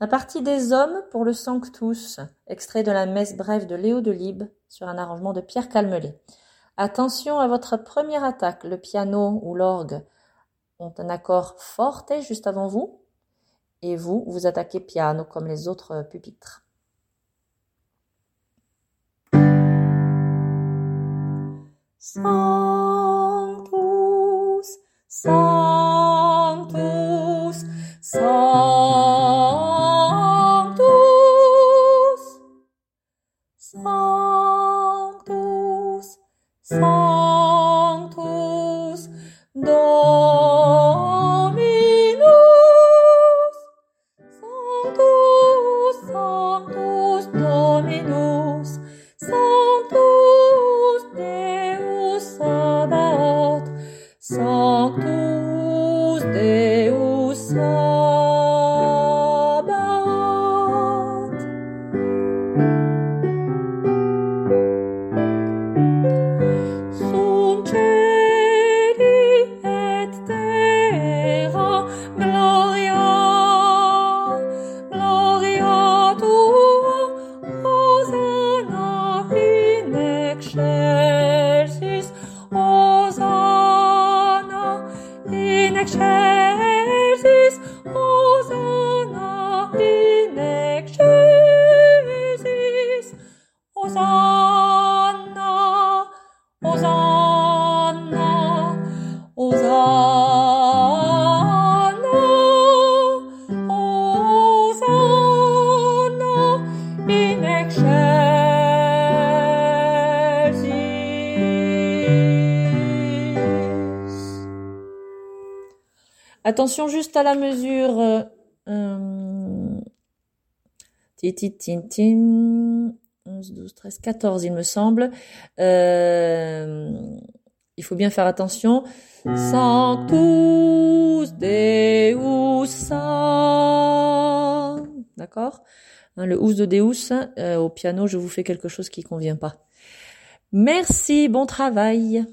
La partie des hommes pour le Sanctus, extrait de la messe brève de Léo de Libes sur un arrangement de Pierre Calmelet. Attention à votre première attaque, le piano ou l'orgue ont un accord forte juste avant vous, et vous, vous attaquez piano comme les autres pupitres. Sanctus, Sanctus, Sanctus, Dominus, Sanctus, Sanctus, Dominus, Sanctus Deus Sabaoth, Sanctus Deus Sabaoth. Excelsis, Hosanna. In excelsis, Hosanna. In excelsis, Hosanna, Attention juste à la mesure. euh, euh, ti, ti, tin, tin. 11, 12, 13, 14, il me semble. Euh, il faut bien faire attention. Sanctus Deus. D'accord? Hein, Le ous de Deus, euh, au piano, je vous fais quelque chose qui convient pas. Merci, bon travail.